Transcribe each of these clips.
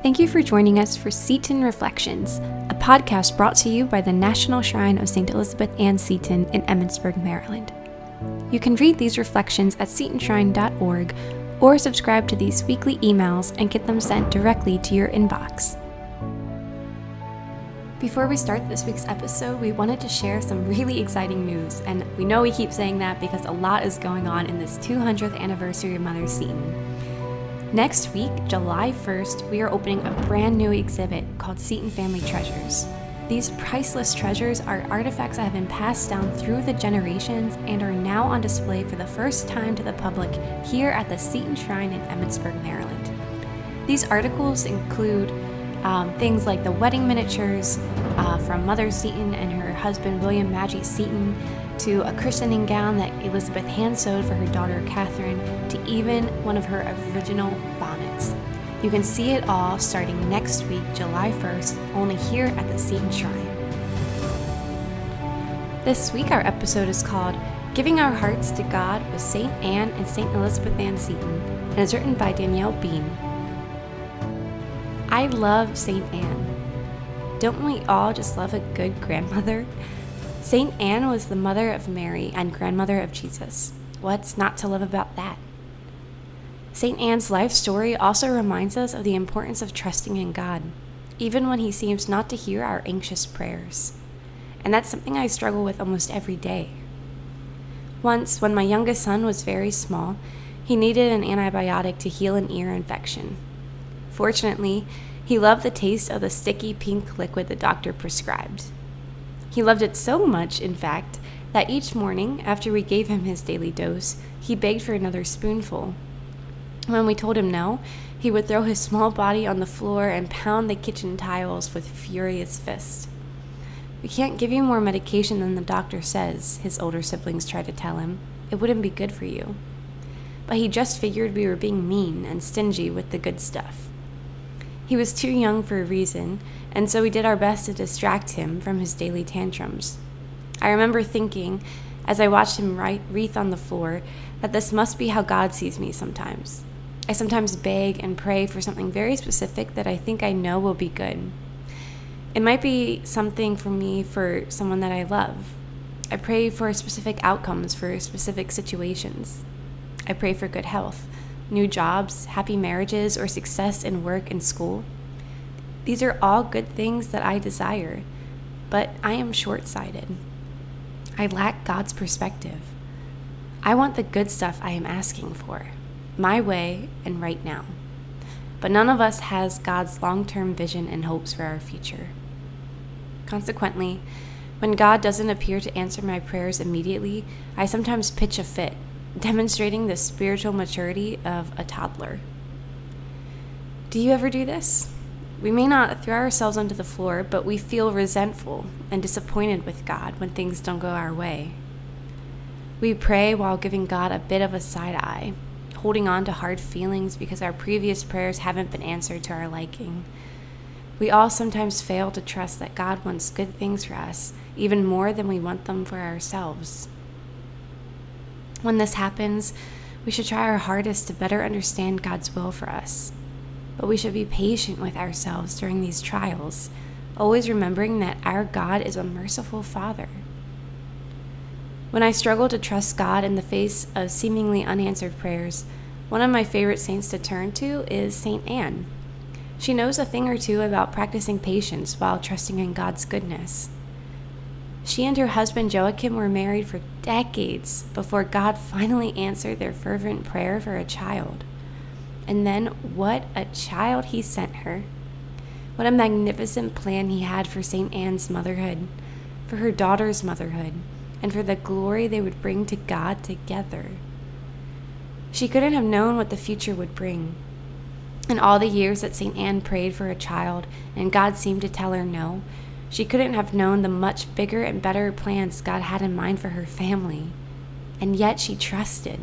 Thank you for joining us for Seton Reflections, a podcast brought to you by the National Shrine of St. Elizabeth Ann Seton in Emmitsburg, Maryland. You can read these reflections at setonshrine.org or subscribe to these weekly emails and get them sent directly to your inbox. Before we start this week's episode, we wanted to share some really exciting news, and we know we keep saying that because a lot is going on in this 200th anniversary of Mother Seton. Next week, July 1st, we are opening a brand new exhibit called Seton Family Treasures. These priceless treasures are artifacts that have been passed down through the generations and are now on display for the first time to the public here at the Seton Shrine in Emmitsburg, Maryland. These articles include um, things like the wedding miniatures uh, from Mother Seton and her husband William Magee Seton, to a christening gown that Elizabeth hand sewed for her daughter Catherine, to even one of her original bonnets. You can see it all starting next week, July 1st, only here at the Seton Shrine. This week, our episode is called Giving Our Hearts to God with St. Anne and St. Elizabeth Ann Seton, and is written by Danielle Bean. I love St. Anne. Don't we all just love a good grandmother? St. Anne was the mother of Mary and grandmother of Jesus. What's not to love about that? St. Anne's life story also reminds us of the importance of trusting in God, even when He seems not to hear our anxious prayers. And that's something I struggle with almost every day. Once, when my youngest son was very small, he needed an antibiotic to heal an ear infection. Fortunately, he loved the taste of the sticky pink liquid the doctor prescribed. He loved it so much, in fact, that each morning, after we gave him his daily dose, he begged for another spoonful. When we told him no, he would throw his small body on the floor and pound the kitchen tiles with furious fists. We can't give you more medication than the doctor says, his older siblings tried to tell him. It wouldn't be good for you. But he just figured we were being mean and stingy with the good stuff. He was too young for a reason, and so we did our best to distract him from his daily tantrums. I remember thinking, as I watched him wreath on the floor, that this must be how God sees me sometimes. I sometimes beg and pray for something very specific that I think I know will be good. It might be something for me for someone that I love. I pray for specific outcomes for specific situations. I pray for good health, new jobs, happy marriages, or success in work and school. These are all good things that I desire, but I am short sighted. I lack God's perspective. I want the good stuff I am asking for, my way and right now. But none of us has God's long term vision and hopes for our future. Consequently, when God doesn't appear to answer my prayers immediately, I sometimes pitch a fit, demonstrating the spiritual maturity of a toddler. Do you ever do this? We may not throw ourselves onto the floor, but we feel resentful and disappointed with God when things don't go our way. We pray while giving God a bit of a side eye, holding on to hard feelings because our previous prayers haven't been answered to our liking. We all sometimes fail to trust that God wants good things for us, even more than we want them for ourselves. When this happens, we should try our hardest to better understand God's will for us but we should be patient with ourselves during these trials, always remembering that our God is a merciful Father. When I struggle to trust God in the face of seemingly unanswered prayers, one of my favorite saints to turn to is St. Anne. She knows a thing or two about practicing patience while trusting in God's goodness. She and her husband Joachim were married for decades before God finally answered their fervent prayer for a child. And then what a child he sent her. What a magnificent plan he had for St. Anne's motherhood, for her daughter's motherhood, and for the glory they would bring to God together. She couldn't have known what the future would bring. In all the years that St. Anne prayed for a child and God seemed to tell her no, she couldn't have known the much bigger and better plans God had in mind for her family. And yet she trusted.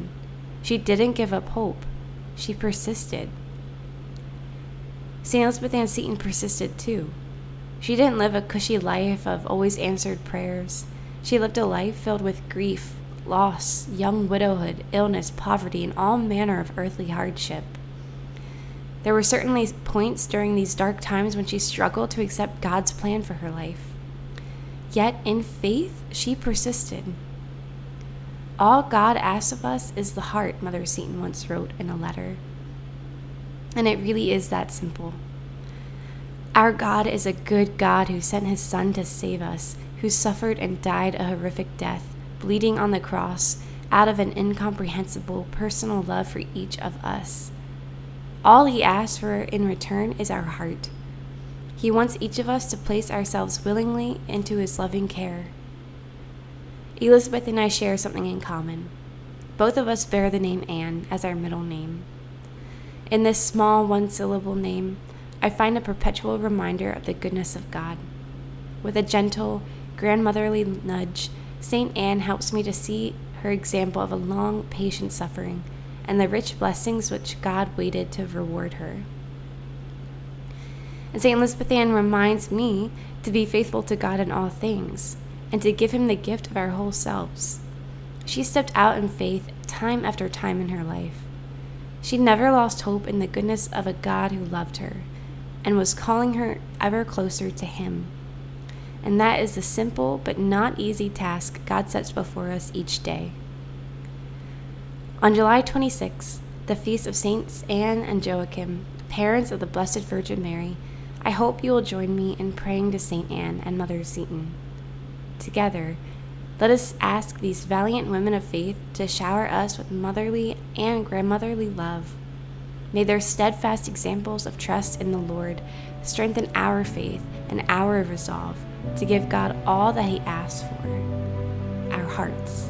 She didn't give up hope. She persisted. St. Elizabeth Ann Seton persisted too. She didn't live a cushy life of always answered prayers. She lived a life filled with grief, loss, young widowhood, illness, poverty, and all manner of earthly hardship. There were certainly points during these dark times when she struggled to accept God's plan for her life. Yet, in faith, she persisted. All God asks of us is the heart, Mother Seton once wrote in a letter. And it really is that simple. Our God is a good God who sent his Son to save us, who suffered and died a horrific death, bleeding on the cross, out of an incomprehensible personal love for each of us. All he asks for in return is our heart. He wants each of us to place ourselves willingly into his loving care. Elizabeth and I share something in common. Both of us bear the name Anne as our middle name. In this small one syllable name, I find a perpetual reminder of the goodness of God. With a gentle, grandmotherly nudge, St. Anne helps me to see her example of a long, patient suffering and the rich blessings which God waited to reward her. And St. Elizabeth Ann reminds me to be faithful to God in all things and to give Him the gift of our whole selves. She stepped out in faith time after time in her life. She never lost hope in the goodness of a God who loved her and was calling her ever closer to Him. And that is the simple but not easy task God sets before us each day. On July 26, the feast of Saints Anne and Joachim, parents of the Blessed Virgin Mary, I hope you will join me in praying to Saint Anne and Mother Seton. Together, let us ask these valiant women of faith to shower us with motherly and grandmotherly love. May their steadfast examples of trust in the Lord strengthen our faith and our resolve to give God all that He asks for our hearts.